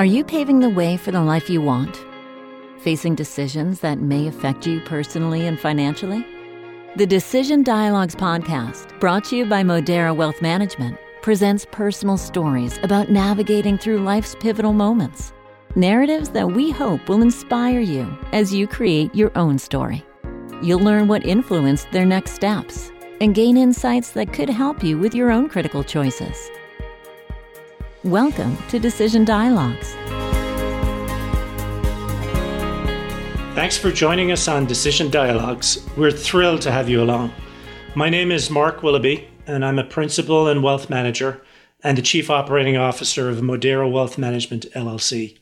Are you paving the way for the life you want? Facing decisions that may affect you personally and financially? The Decision Dialogues podcast, brought to you by Modera Wealth Management, presents personal stories about navigating through life's pivotal moments. Narratives that we hope will inspire you as you create your own story. You'll learn what influenced their next steps and gain insights that could help you with your own critical choices. Welcome to Decision Dialogues. Thanks for joining us on Decision Dialogues. We're thrilled to have you along. My name is Mark Willoughby, and I'm a principal and wealth manager and the chief operating officer of Modera Wealth Management LLC.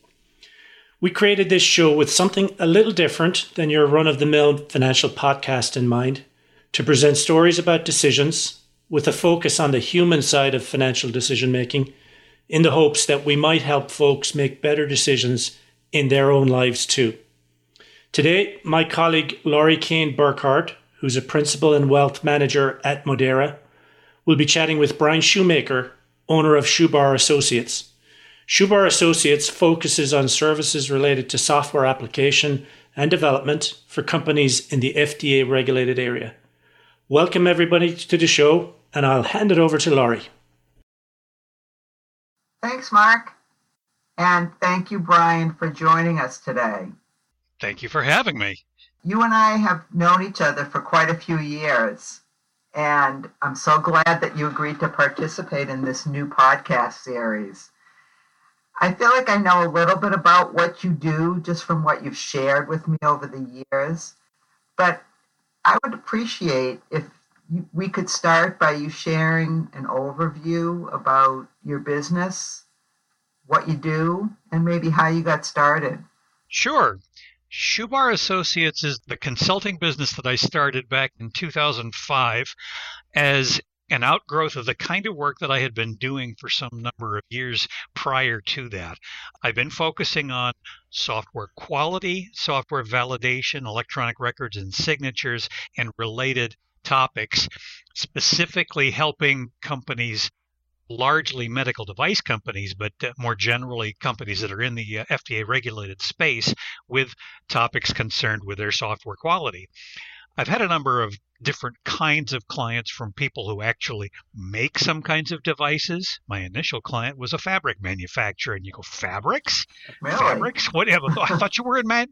We created this show with something a little different than your run of the mill financial podcast in mind to present stories about decisions with a focus on the human side of financial decision making in the hopes that we might help folks make better decisions in their own lives too. Today, my colleague Laurie Kane Burkhart, who's a principal and wealth manager at Modera, will be chatting with Brian Shoemaker, owner of ShoeBar Associates. ShoeBar Associates focuses on services related to software application and development for companies in the FDA regulated area. Welcome everybody to the show, and I'll hand it over to Laurie. Thanks, Mark. And thank you, Brian, for joining us today. Thank you for having me. You and I have known each other for quite a few years. And I'm so glad that you agreed to participate in this new podcast series. I feel like I know a little bit about what you do just from what you've shared with me over the years. But I would appreciate if we could start by you sharing an overview about your business, what you do, and maybe how you got started. Sure. ShoeBar Associates is the consulting business that I started back in 2005 as an outgrowth of the kind of work that I had been doing for some number of years prior to that. I've been focusing on software quality, software validation, electronic records and signatures, and related topics, specifically helping companies largely medical device companies, but uh, more generally companies that are in the uh, FDA regulated space with topics concerned with their software quality. I've had a number of different kinds of clients from people who actually make some kinds of devices. My initial client was a fabric manufacturer, and you go, fabrics? Really? Fabrics? Whatever. I thought you were in med-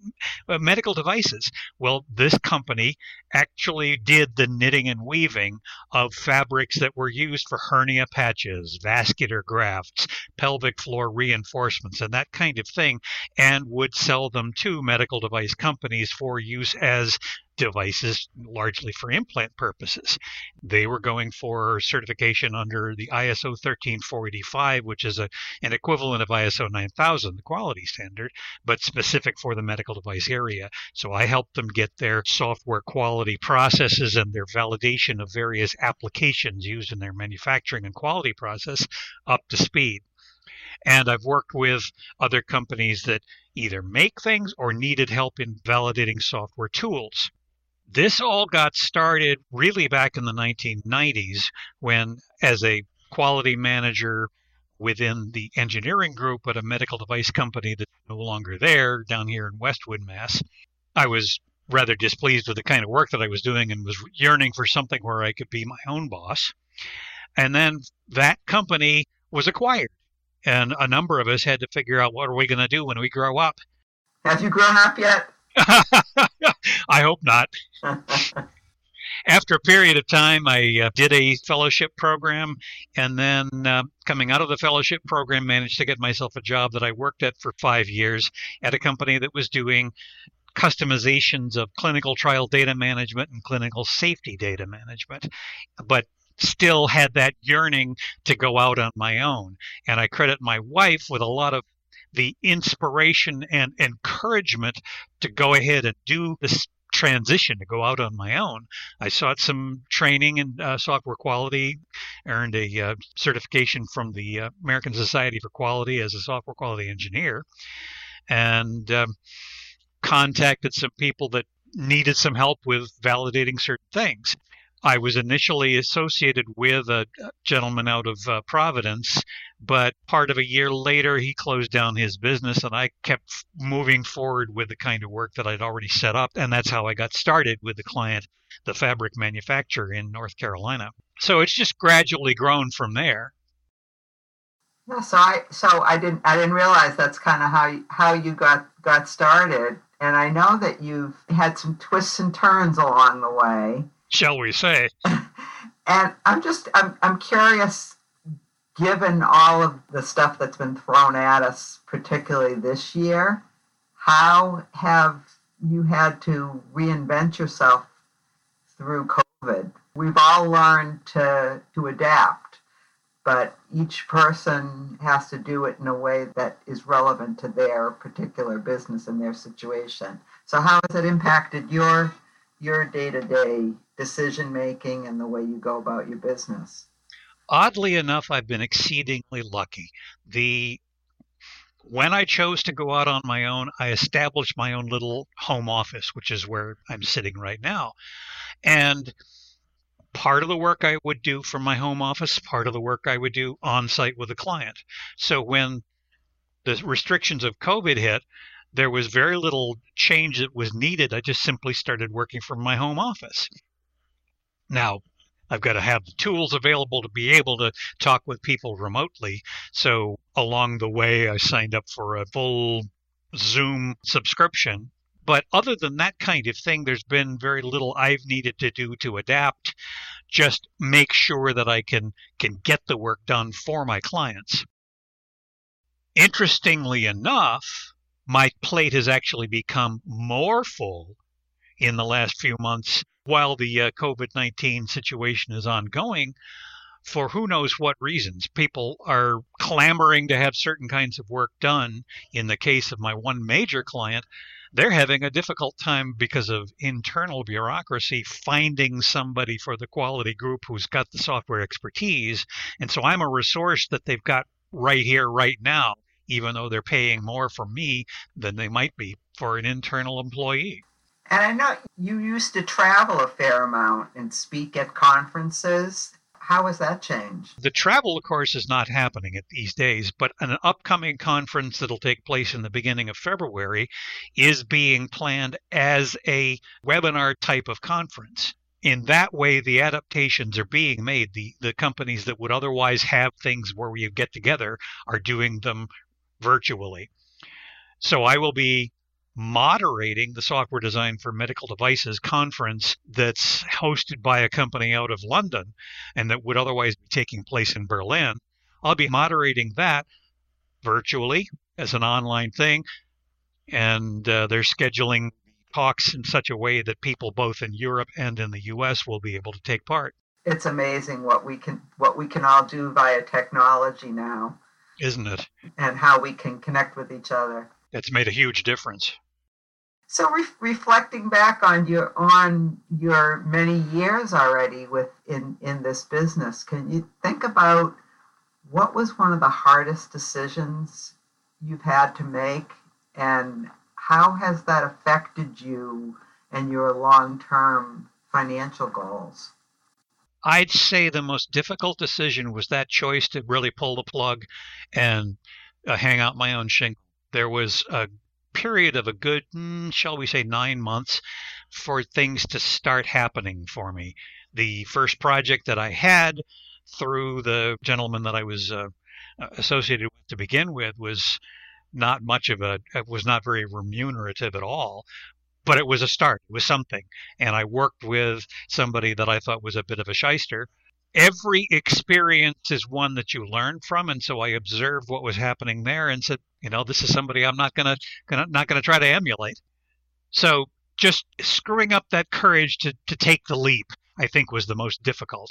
uh, medical devices. Well, this company actually did the knitting and weaving of fabrics that were used for hernia patches, vascular grafts, pelvic floor reinforcements, and that kind of thing, and would sell them to medical device companies for use as devices largely for implant purposes. They were going for certification under the ISO 13485, which is a, an equivalent of ISO 9000, the quality standard, but specific for the medical device area. So I helped them get their software quality processes and their validation of various applications used in their manufacturing and quality process up to speed. And I've worked with other companies that either make things or needed help in validating software tools. This all got started really back in the 1990s when, as a quality manager within the engineering group at a medical device company that's no longer there down here in Westwood, Mass, I was rather displeased with the kind of work that I was doing and was yearning for something where I could be my own boss. And then that company was acquired. And a number of us had to figure out what are we going to do when we grow up. Have you grown up yet? I hope not. After a period of time, I uh, did a fellowship program, and then uh, coming out of the fellowship program, managed to get myself a job that I worked at for five years at a company that was doing customizations of clinical trial data management and clinical safety data management. But still had that yearning to go out on my own. And I credit my wife with a lot of the inspiration and encouragement to go ahead and do this transition to go out on my own. I sought some training in uh, software quality, earned a uh, certification from the uh, American Society for Quality as a software quality engineer, and um, contacted some people that needed some help with validating certain things. I was initially associated with a gentleman out of uh, Providence, but part of a year later, he closed down his business, and I kept moving forward with the kind of work that I'd already set up. And that's how I got started with the client, the fabric manufacturer in North Carolina. So it's just gradually grown from there. Yeah, so I so I didn't I didn't realize that's kind of how you, how you got got started, and I know that you've had some twists and turns along the way shall we say. and I'm just, I'm, I'm curious, given all of the stuff that's been thrown at us, particularly this year, how have you had to reinvent yourself through COVID? We've all learned to, to adapt, but each person has to do it in a way that is relevant to their particular business and their situation. So, how has it impacted your your day to day decision making and the way you go about your business? Oddly enough, I've been exceedingly lucky. The when I chose to go out on my own, I established my own little home office, which is where I'm sitting right now. And part of the work I would do from my home office, part of the work I would do on site with a client. So when the restrictions of COVID hit, there was very little change that was needed. I just simply started working from my home office. Now, I've got to have the tools available to be able to talk with people remotely. So along the way, I signed up for a full Zoom subscription. But other than that kind of thing, there's been very little I've needed to do to adapt. Just make sure that I can can get the work done for my clients. Interestingly enough, my plate has actually become more full in the last few months while the uh, COVID 19 situation is ongoing for who knows what reasons. People are clamoring to have certain kinds of work done. In the case of my one major client, they're having a difficult time because of internal bureaucracy finding somebody for the quality group who's got the software expertise. And so I'm a resource that they've got right here, right now even though they're paying more for me than they might be for an internal employee. And I know you used to travel a fair amount and speak at conferences. How has that changed? The travel, of course, is not happening at these days, but an upcoming conference that'll take place in the beginning of February is being planned as a webinar type of conference in that way the adaptations are being made the the companies that would otherwise have things where you get together are doing them virtually. So I will be moderating the Software Design for Medical Devices conference that's hosted by a company out of London and that would otherwise be taking place in Berlin. I'll be moderating that virtually as an online thing, and uh, they're scheduling talks in such a way that people both in Europe and in the US will be able to take part. It's amazing what we can what we can all do via technology now isn't it? And how we can connect with each other. It's made a huge difference. So re- reflecting back on your on your many years already with in in this business, can you think about what was one of the hardest decisions you've had to make and how has that affected you and your long-term financial goals? I'd say the most difficult decision was that choice to really pull the plug and uh, hang out my own shingle. There was a period of a good, mm, shall we say, nine months for things to start happening for me. The first project that I had through the gentleman that I was uh, associated with to begin with was not much of a, was not very remunerative at all but it was a start. It was something. And I worked with somebody that I thought was a bit of a shyster. Every experience is one that you learn from, and so I observed what was happening there and said, you know, this is somebody I'm not gonna, gonna not gonna try to emulate. So just screwing up that courage to, to take the leap, I think, was the most difficult.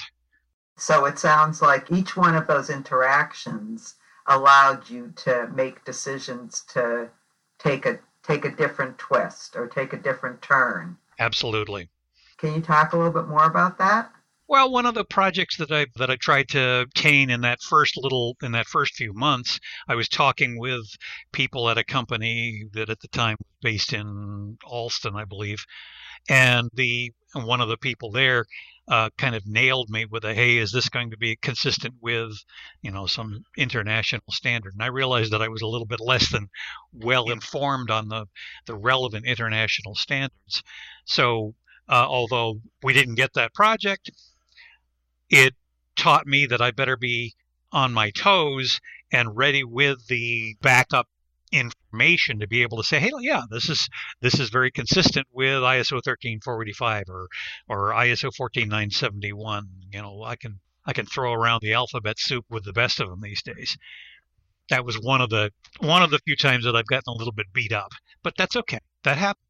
So it sounds like each one of those interactions allowed you to make decisions to take a take a different twist or take a different turn. Absolutely. Can you talk a little bit more about that? Well, one of the projects that I that I tried to obtain in that first little in that first few months, I was talking with people at a company that at the time was based in Allston, I believe, and the one of the people there uh, kind of nailed me with a hey is this going to be consistent with you know some international standard? And i realized that i was a little bit less than well informed on the the relevant international standards. So uh, although we didn't get that project it taught me that i better be on my toes and ready with the backup information to be able to say, hey, yeah, this is this is very consistent with ISO 13485 or or ISO 14971. You know, I can I can throw around the alphabet soup with the best of them these days. That was one of the one of the few times that I've gotten a little bit beat up, but that's okay. That happens.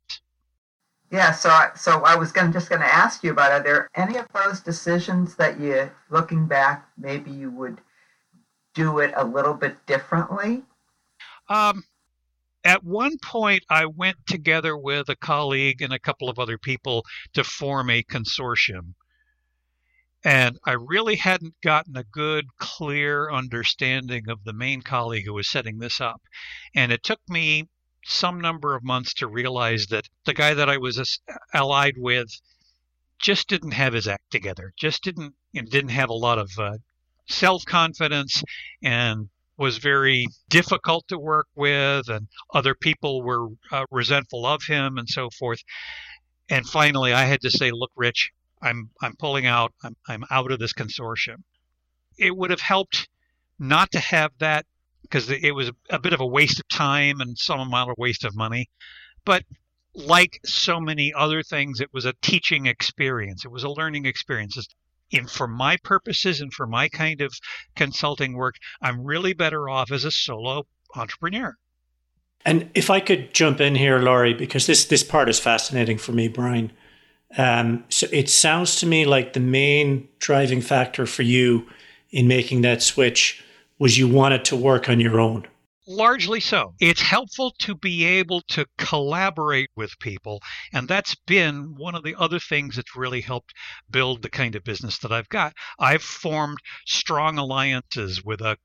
Yeah, so I, so I was going just going to ask you about are there any of those decisions that you looking back maybe you would do it a little bit differently? Um, at one point, I went together with a colleague and a couple of other people to form a consortium. And I really hadn't gotten a good, clear understanding of the main colleague who was setting this up. And it took me some number of months to realize that the guy that I was allied with just didn't have his act together, just didn't you know, didn't have a lot of uh, self confidence and was very difficult to work with, and other people were uh, resentful of him, and so forth. And finally, I had to say, "Look, Rich, I'm I'm pulling out. I'm I'm out of this consortium." It would have helped not to have that because it was a bit of a waste of time and some amount of waste of money. But like so many other things, it was a teaching experience. It was a learning experience in for my purposes and for my kind of consulting work, I'm really better off as a solo entrepreneur. And if I could jump in here, Laurie, because this this part is fascinating for me, Brian. Um, so it sounds to me like the main driving factor for you in making that switch was you wanted to work on your own. Largely so. It's helpful to be able to collaborate with people. And that's been one of the other things that's really helped build the kind of business that I've got. I've formed strong alliances with a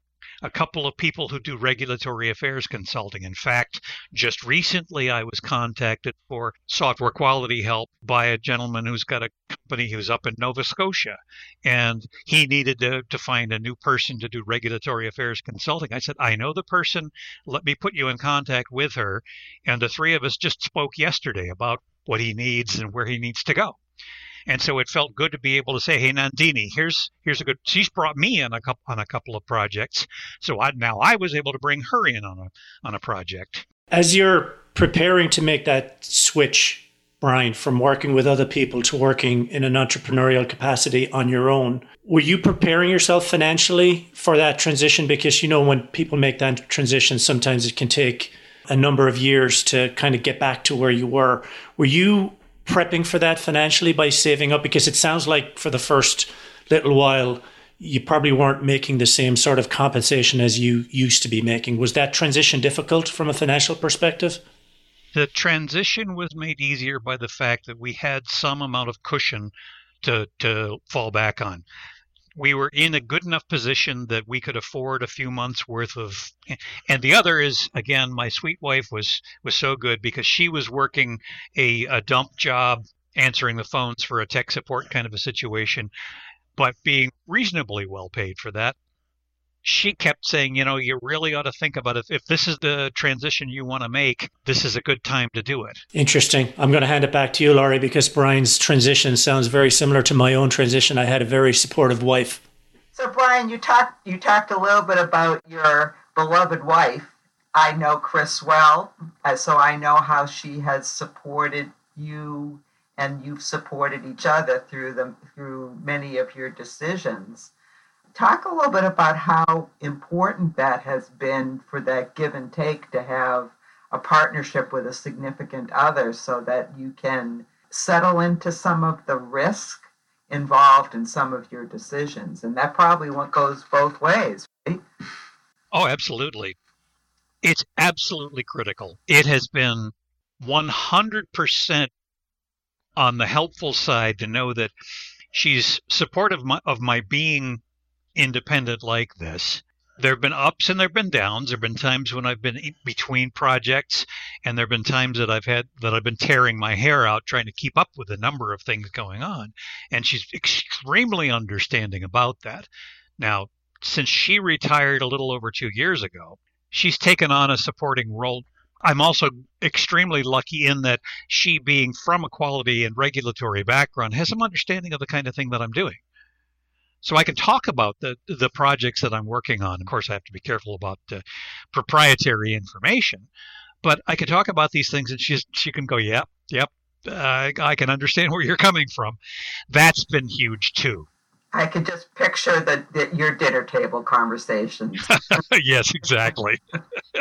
a couple of people who do regulatory affairs consulting. In fact, just recently I was contacted for software quality help by a gentleman who's got a company who's up in Nova Scotia. And he needed to, to find a new person to do regulatory affairs consulting. I said, I know the person. Let me put you in contact with her. And the three of us just spoke yesterday about what he needs and where he needs to go. And so it felt good to be able to say, "Hey, Nandini, here's here's a good." She's brought me in a couple on a couple of projects, so I, now I was able to bring her in on a on a project. As you're preparing to make that switch, Brian, from working with other people to working in an entrepreneurial capacity on your own, were you preparing yourself financially for that transition? Because you know, when people make that transition, sometimes it can take a number of years to kind of get back to where you were. Were you prepping for that financially by saving up? Because it sounds like for the first little while, you probably weren't making the same sort of compensation as you used to be making. Was that transition difficult from a financial perspective? The transition was made easier by the fact that we had some amount of cushion to, to fall back on we were in a good enough position that we could afford a few months worth of and the other is again my sweet wife was was so good because she was working a, a dump job answering the phones for a tech support kind of a situation but being reasonably well paid for that she kept saying, you know, you really ought to think about it. If this is the transition you want to make, this is a good time to do it. Interesting. I'm going to hand it back to you, Laurie, because Brian's transition sounds very similar to my own transition. I had a very supportive wife. So, Brian, you talked you talked a little bit about your beloved wife. I know Chris well, so I know how she has supported you, and you've supported each other through the through many of your decisions talk a little bit about how important that has been for that give and take to have a partnership with a significant other so that you can settle into some of the risk involved in some of your decisions. And that probably goes both ways, right? Oh, absolutely. It's absolutely critical. It has been 100% on the helpful side to know that she's supportive of my being independent like this there have been ups and there have been downs. There have been times when I've been between projects, and there have been times that I've had that I've been tearing my hair out trying to keep up with the number of things going on. And she's extremely understanding about that. Now, since she retired a little over two years ago, she's taken on a supporting role. I'm also extremely lucky in that she, being from a quality and regulatory background, has some understanding of the kind of thing that I'm doing so I can talk about the the projects that I'm working on. Of course, I have to be careful about uh, proprietary information, but I can talk about these things, and she she can go, yep, yep, uh, I can understand where you're coming from. That's been huge too. I could just picture the, the your dinner table conversations. yes, exactly.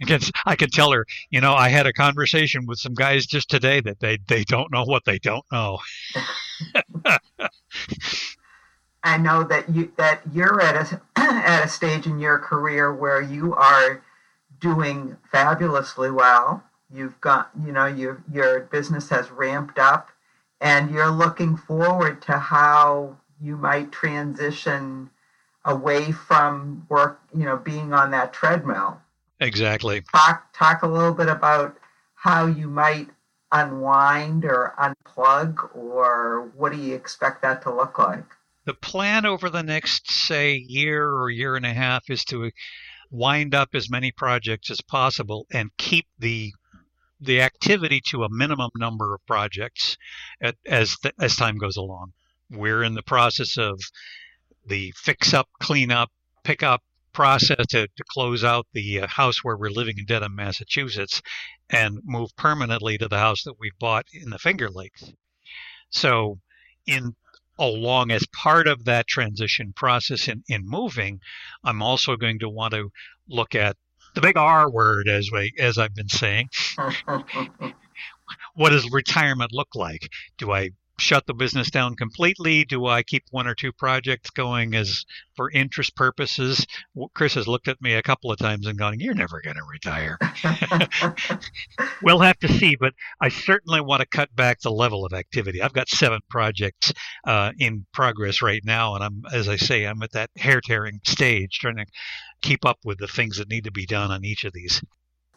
Again, I can tell her, you know, I had a conversation with some guys just today that they, they don't know what they don't know. I know that you that you're at a at a stage in your career where you are doing fabulously well. You've got you know your your business has ramped up, and you're looking forward to how you might transition away from work. You know, being on that treadmill. Exactly. Talk talk a little bit about how you might unwind or unplug, or what do you expect that to look like? The plan over the next, say, year or year and a half is to wind up as many projects as possible and keep the the activity to a minimum number of projects at, as the, as time goes along. We're in the process of the fix up, clean up, pick up, process to, to close out the uh, house where we're living in Dedham, Massachusetts, and move permanently to the house that we bought in the Finger Lakes. So, in along as part of that transition process in, in moving, I'm also going to want to look at the big R word, as we as I've been saying. what does retirement look like? Do I shut the business down completely? Do I keep one or two projects going as for interest purposes? Chris has looked at me a couple of times and gone, "You're never going to retire." we'll have to see, but I certainly want to cut back the level of activity. I've got seven projects uh, in progress right now, and I'm, as I say, I'm at that hair tearing stage, trying to keep up with the things that need to be done on each of these.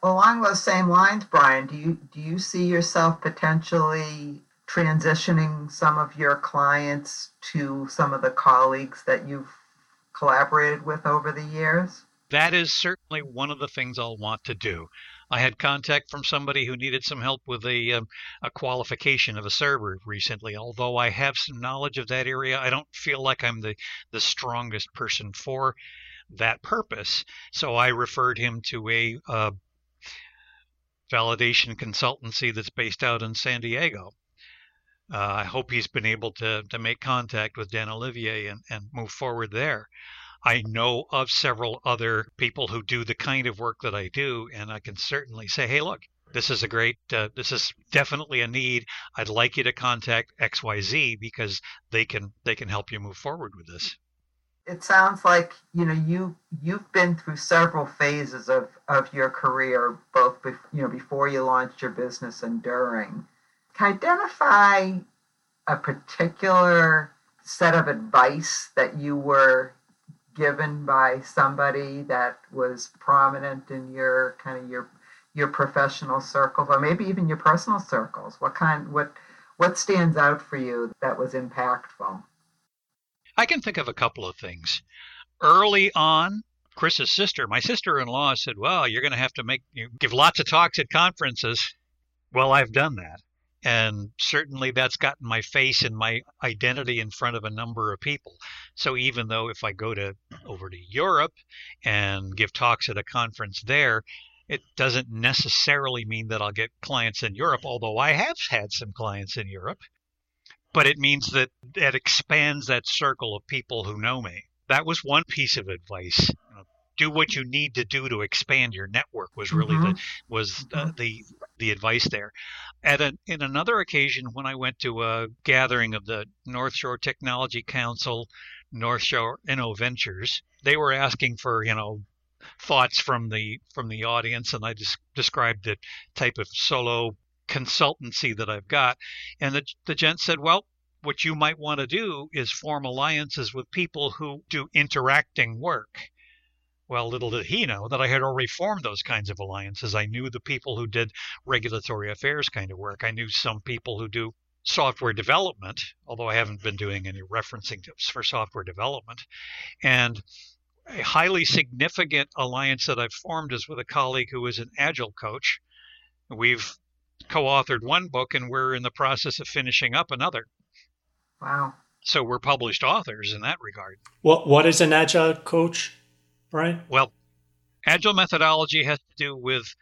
Along those same lines, Brian, do you do you see yourself potentially transitioning some of your clients to some of the colleagues that you've collaborated with over the years? That is certainly one of the things I'll want to do. I had contact from somebody who needed some help with a, um, a qualification of a server recently. Although I have some knowledge of that area, I don't feel like I'm the, the strongest person for that purpose. So I referred him to a uh, validation consultancy that's based out in San Diego. Uh, I hope he's been able to, to make contact with Dan Olivier and, and move forward there. I know of several other people who do the kind of work that I do, and I can certainly say, hey, look, this is a great, uh, this is definitely a need. I'd like you to contact XYZ because they can they can help you move forward with this. It sounds like you know you you've been through several phases of, of your career, both you know before you launched your business and during identify a particular set of advice that you were given by somebody that was prominent in your kind of your your professional circles or maybe even your personal circles? What kind what what stands out for you that was impactful? I can think of a couple of things. Early on chris's sister my sister-in-law said well you're going to have to make you give lots of talks at conferences. Well i've done that and certainly that's gotten my face and my identity in front of a number of people. So even though if i go to over to europe and give talks at a conference there it doesn't necessarily mean that i'll get clients in europe although i have had some clients in europe. But it means that that expands that circle of people who know me. That was one piece of advice do what you need to do to expand your network was really mm-hmm. the was uh, the the advice there at an, in another occasion when I went to a gathering of the North Shore Technology Council, North Shore InnoVentures, they were asking for you know thoughts from the from the audience, and I just described the type of solo consultancy that I've got, and the the gent said, well. what you might want to do is form alliances with people who do interacting work. Well, little did he know that I had already formed those kinds of alliances. I knew the people who did regulatory affairs kind of work. I knew some people who do software development, although I haven't been doing any referencing tips for software development. And a highly significant alliance that I've formed is with a colleague who is an agile coach. We've co authored one book and we're in the process of finishing up another. Wow. So we're published authors in that regard. What What is an agile coach, Brian? Well, agile methodology has to do with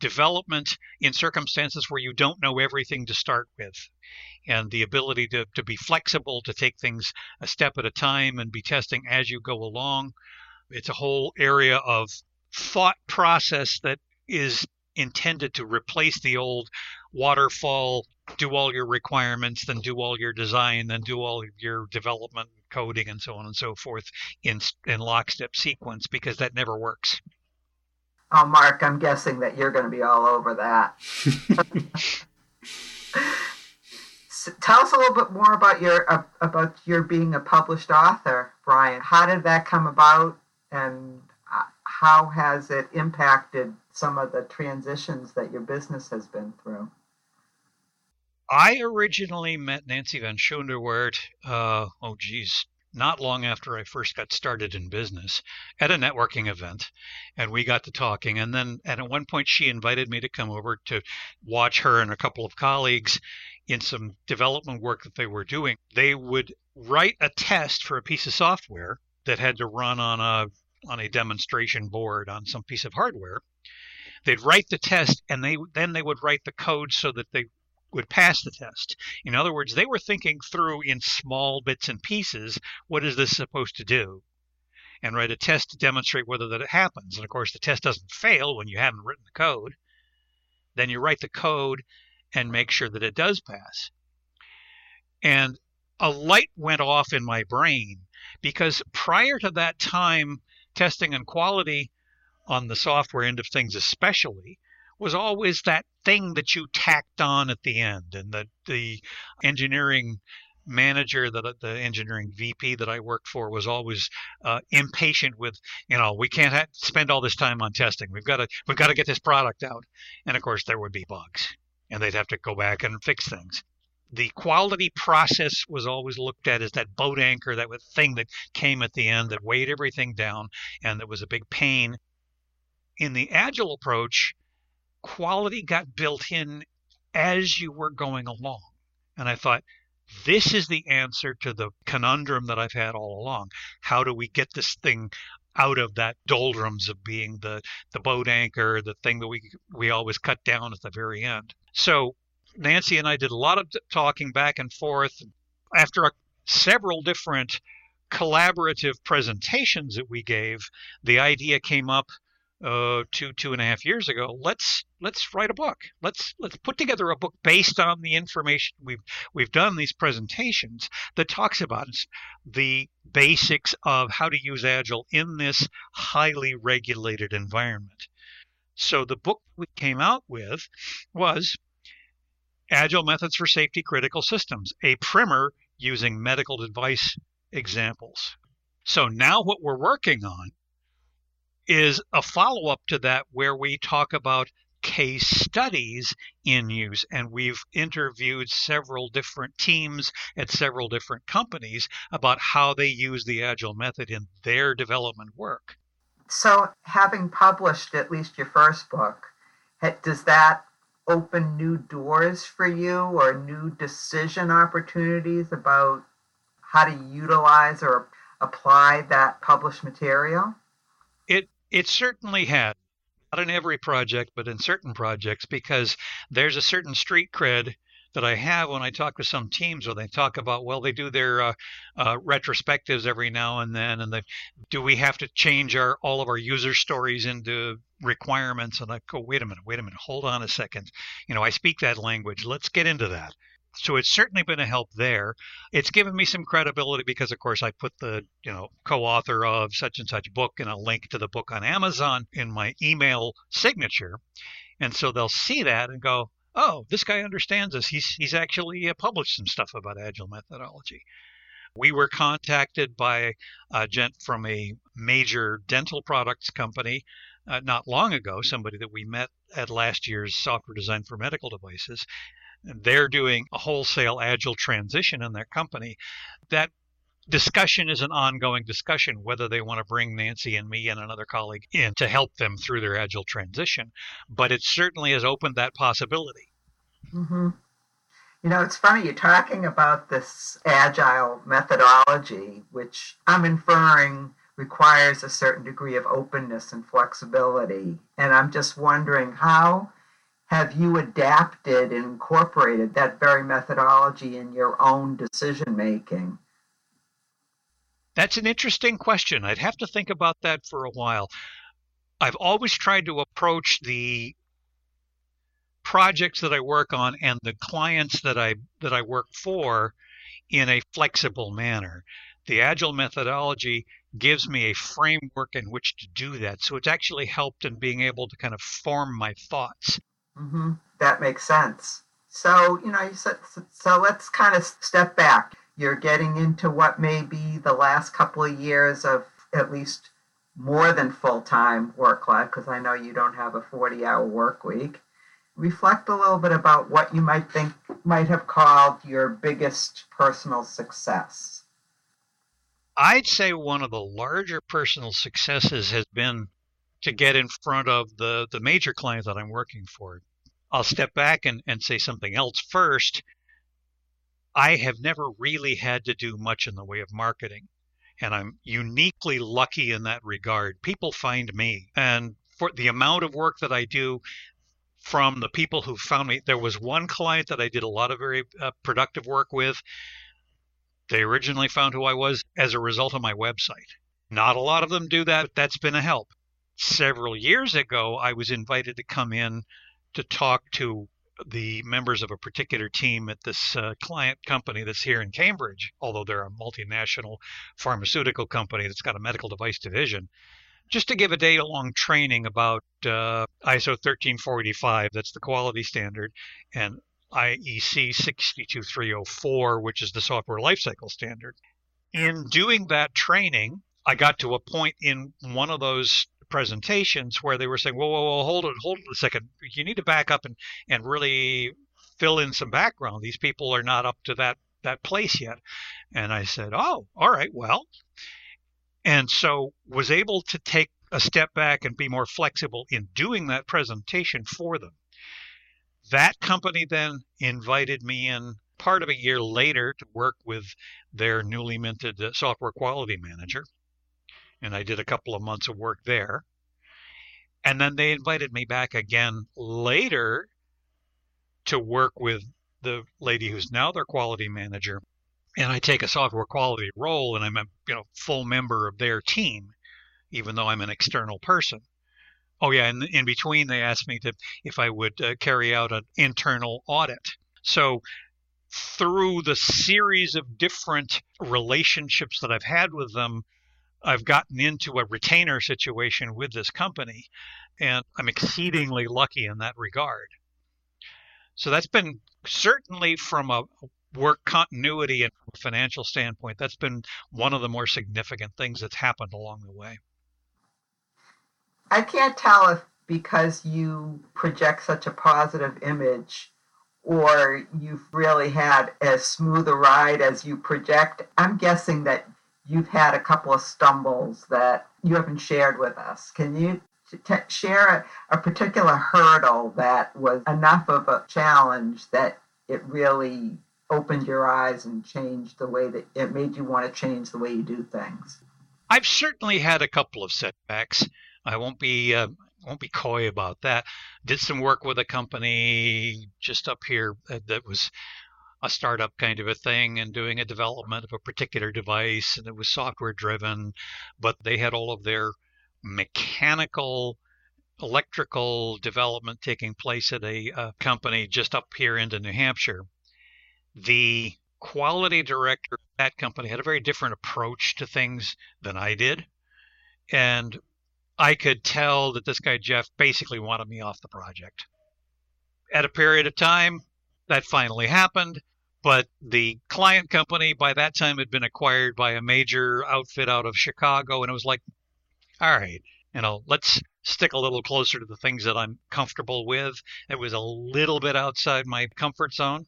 development in circumstances where you don't know everything to start with and the ability to, to be flexible to take things a step at a time and be testing as you go along it's a whole area of thought process that is intended to replace the old waterfall do all your requirements then do all your design then do all your development coding and so on and so forth in in lockstep sequence because that never works. Oh mark i'm guessing that you're going to be all over that. Tell us a little bit more about your uh, about your being a published author brian. How did that come about and uh, how has it impacted some of the transitions that your business has been through? I originally met Nancy Van Schooenderwoert, uh, oh geez, not long after I first got started in business at a networking event. And we got to talking. And then and at one point, she invited me to come over to watch her and a couple of colleagues in some development work that they were doing. They would write a test for a piece of software that had to run on a on a demonstration board on some piece of hardware. They'd write the test and they then they would write the code so that they would pass the test. In other words, they were thinking through in small bits and pieces what is this supposed to do? And write a test to demonstrate whether that it happens. And of course, the test doesn't fail when you haven't written the code. Then you write the code and make sure that it does pass. And a light went off in my brain because prior to that time, testing and quality on the software end of things, especially, was always that thing that you tacked on at the end. And the, the engineering manager that the engineering VP that I worked for was always uh, impatient with, you know, we can't ha- spend all this time on testing. We've got to we've got to get this product out. And of course, there would be bugs, and they'd have to go back and fix things the quality process was always looked at as that boat anchor, that thing that came at the end that weighed everything down and that was a big pain. In the agile approach, quality got built in as you were going along. And I thought, this is the answer to the conundrum that I've had all along. How do we get this thing out of that doldrums of being the, the boat anchor, the thing that we we always cut down at the very end? So Nancy and I did a lot of talking back and forth. After a, several different collaborative presentations that we gave, the idea came up uh, two two and a half years ago. Let's let's write a book. Let's let's put together a book based on the information we've we've done these presentations that talks about the basics of how to use Agile in this highly regulated environment. So the book we came out with was Agile Methods for Safety Critical Systems, a primer using medical device examples. So now what we're working on is a follow up to that where we talk about case studies in use. And we've interviewed several different teams at several different companies about how they use the Agile method in their development work. So, having published at least your first book, does that open new doors for you or new decision opportunities about how to utilize or apply that published material? It it certainly had. Not in every project, but in certain projects, because there's a certain street cred that I have when I talk to some teams where they talk about, well, they do their uh, uh, retrospectives every now and then, and they, do we have to change our all of our user stories into requirements? And I go, wait a minute, wait a minute, hold on a second. You know, I speak that language. Let's get into that. So it's certainly been a help there. It's given me some credibility because, of course, I put the you know co-author of such and such book and a link to the book on Amazon in my email signature, and so they'll see that and go, oh, this guy understands us. He's he's actually uh, published some stuff about agile methodology. We were contacted by a gent from a major dental products company uh, not long ago, somebody that we met at last year's Software Design for Medical Devices. They're doing a wholesale agile transition in their company. That discussion is an ongoing discussion whether they want to bring Nancy and me and another colleague in to help them through their agile transition. But it certainly has opened that possibility. Mm-hmm. You know, it's funny you're talking about this agile methodology, which I'm inferring requires a certain degree of openness and flexibility. And I'm just wondering how have you adapted and incorporated that very methodology in your own decision making? That's an interesting question. I'd have to think about that for a while. I've always tried to approach the projects that I work on and the clients that I that I work for in a flexible manner. The agile methodology gives me a framework in which to do that. So it's actually helped in being able to kind of form my thoughts. Mm-hmm. That makes sense. So, you know, you said, so let's kind of step back. You're getting into what may be the last couple of years of at least more than full time work life, because I know you don't have a 40 hour work week reflect a little bit about what you might think might have called your biggest personal success. I'd say one of the larger personal successes has been to get in front of the, the major clients that I'm working for. I'll step back and, and say something else first. I have never really had to do much in the way of marketing. And I'm uniquely lucky in that regard. People find me. And for the amount of work that I do, from the people who found me. There was one client that I did a lot of very uh, productive work with. They originally found who I was as a result of my website. Not a lot of them do that. That's been a help. Several years ago, I was invited to come in to talk to the members of a particular team at this uh, client company that's here in Cambridge, although they're a multinational pharmaceutical company that's got a medical device division just to give a day long training about uh, ISO 13485, that's the quality standard, and IEC 62304, which is the software lifecycle standard. In doing that training, I got to a point in one of those presentations where they were saying, whoa, whoa, whoa, hold it, hold it a second. You need to back up and, and really fill in some background. These people are not up to that, that place yet. And I said, oh, all right, well, and so was able to take a step back and be more flexible in doing that presentation for them. That company then invited me in part of a year later to work with their newly minted uh, software quality manager. And I did a couple of months of work there. And then they invited me back again later to work with the lady who's now their quality manager and I take a software quality role and I'm a you know full member of their team, even though I'm an external person. Oh yeah, and in between they asked me to if I would uh, carry out an internal audit. So through the series of different relationships that I've had with them, I've gotten into a retainer situation with this company, and I'm exceedingly lucky in that regard. So that's been certainly from a work continuity and financial standpoint, that's been one of the more significant things that's happened along the way. I can't tell if because you project such a positive image or you've really had as smooth a ride as you project. I'm guessing that you've had a couple of stumbles that you haven't shared with us. Can you t- share a, a particular hurdle that was enough of a challenge that it really opened your eyes and changed the way that it made you want to change the way you do things? I've certainly had a couple of setbacks. I won't be uh, won't be coy about that. Did some work with a company just up here that was a startup kind of a thing and doing a development of a particular device and it was software driven, but they had all of their mechanical electrical development taking place at a, a company just up here into New Hampshire the quality director of that company had a very different approach to things than I did. And I could tell that this guy, Jeff, basically wanted me off the project. at a period of time, that finally happened. But the client company by that time had been acquired by a major outfit out of Chicago. And it was like, all right, you know, let's stick a little closer to the things that I'm comfortable with. It was a little bit outside my comfort zone.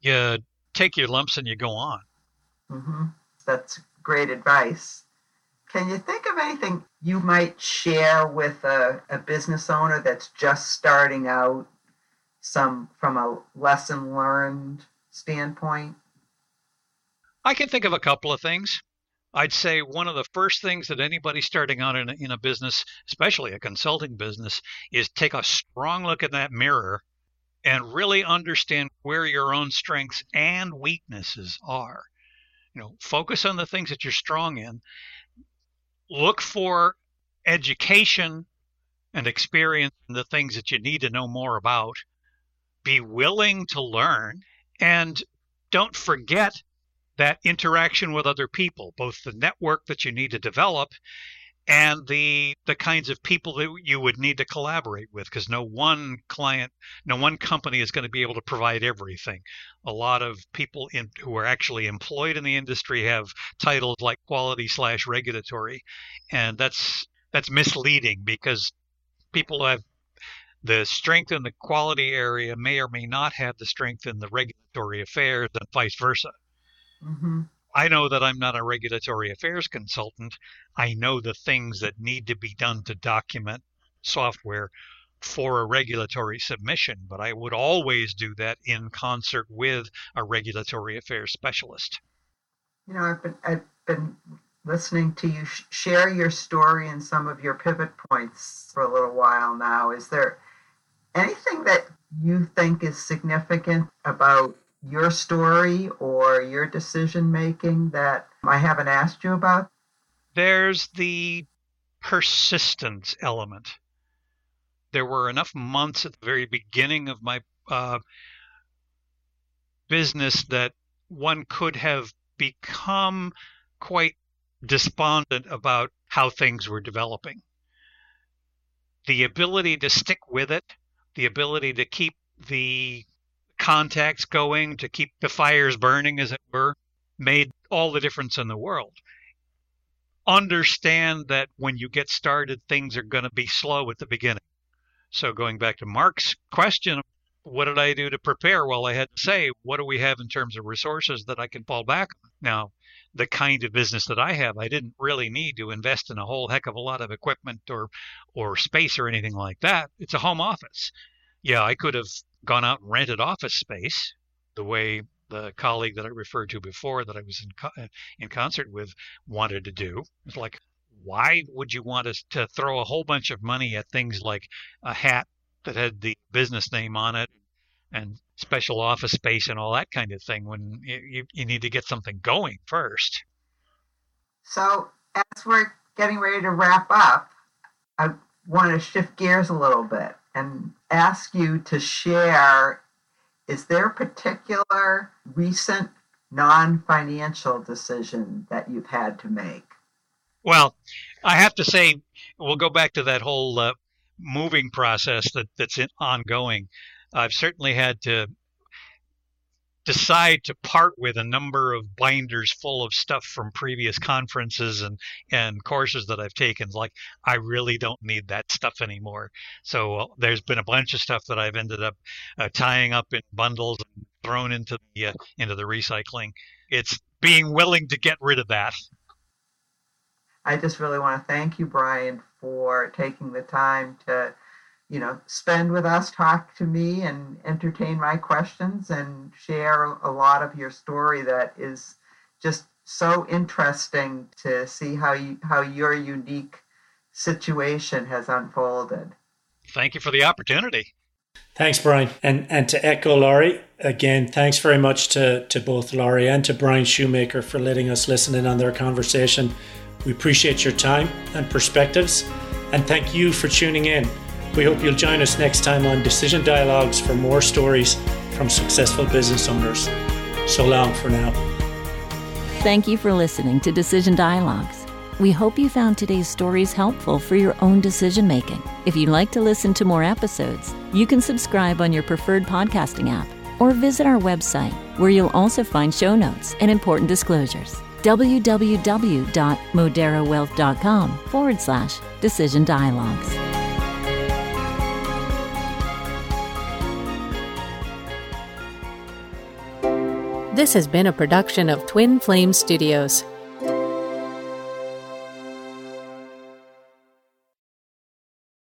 You take your lumps and you go on. Mm-hmm. That's great advice. Can you think of anything you might share with a, a business owner that's just starting out, some from a lesson learned standpoint? I can think of a couple of things. I'd say one of the first things that anybody starting out in a, in a business, especially a consulting business, is take a strong look in that mirror and really understand where your own strengths and weaknesses are. You know, focus on the things that you're strong in. Look for education and experience in the things that you need to know more about. Be willing to learn and don't forget that interaction with other people, both the network that you need to develop and the the kinds of people that you would need to collaborate with because no one client no one company is going to be able to provide everything. A lot of people in who are actually employed in the industry have titles like quality slash regulatory and that's that's misleading because people have the strength in the quality area may or may not have the strength in the regulatory affairs and vice versa Mm-hmm. I know that I'm not a regulatory affairs consultant. I know the things that need to be done to document software for a regulatory submission, but I would always do that in concert with a regulatory affairs specialist. You know, I've been, I've been listening to you share your story and some of your pivot points for a little while now. Is there anything that you think is significant about your story or your decision making that I haven't asked you about? There's the persistence element. There were enough months at the very beginning of my uh, business that one could have become quite despondent about how things were developing. The ability to stick with it, the ability to keep the contacts going to keep the fires burning, as it were, made all the difference in the world. Understand that when you get started, things are going to be slow at the beginning. So, going back to Mark's question, what did I do to prepare? Well, I had to say, what do we have in terms of resources that I can fall back on? Now, the kind of business that I have, I didn't really need to invest in a whole heck of a lot of equipment or or space or anything like that. It's a home office. Yeah, I could have gone out and rented office space the way the colleague that I referred to before that I was in co- uh, in concert with wanted to do. It's like, why would you want us to throw a whole bunch of money at things like a hat that had the business name on it and special office space and all that kind of thing when you, you need to get something going first? So, as we're getting ready to wrap up, I want to shift gears a little bit and ask you to share is there a particular recent non financial decision that you've had to make? Well, I have to say, we'll go back to that whole uh, moving process that, that's in, ongoing. I've certainly had to decide to part with a number of binders full of stuff from previous conferences and and courses that I've taken. Like I really don't need that stuff anymore. So uh, there's been a bunch of stuff that I've ended up uh, tying up in bundles and thrown into the uh, into the recycling. It's being willing to get rid of that. I just really want to thank you Brian for taking the time to you know, spend with us, talk to me, and entertain my questions and share a lot of your story that is just so interesting to see how you how your unique situation has unfolded. Thank you for the opportunity. Thanks, Brian. And and to echo Laurie, again, thanks very much to, to both Laurie and to Brian Shoemaker for letting us listen in on their conversation. We appreciate your time and perspectives, and thank you for tuning in. We hope you'll join us next time on Decision Dialogues for more stories from successful business owners. So long for now. Thank you for listening to Decision Dialogues. We hope you found today's stories helpful for your own decision making. If you'd like to listen to more episodes, you can subscribe on your preferred podcasting app or visit our website where you'll also find show notes and important disclosures. www.moderawealth.com forward slash decision dialogues. This has been a production of Twin Flame Studios.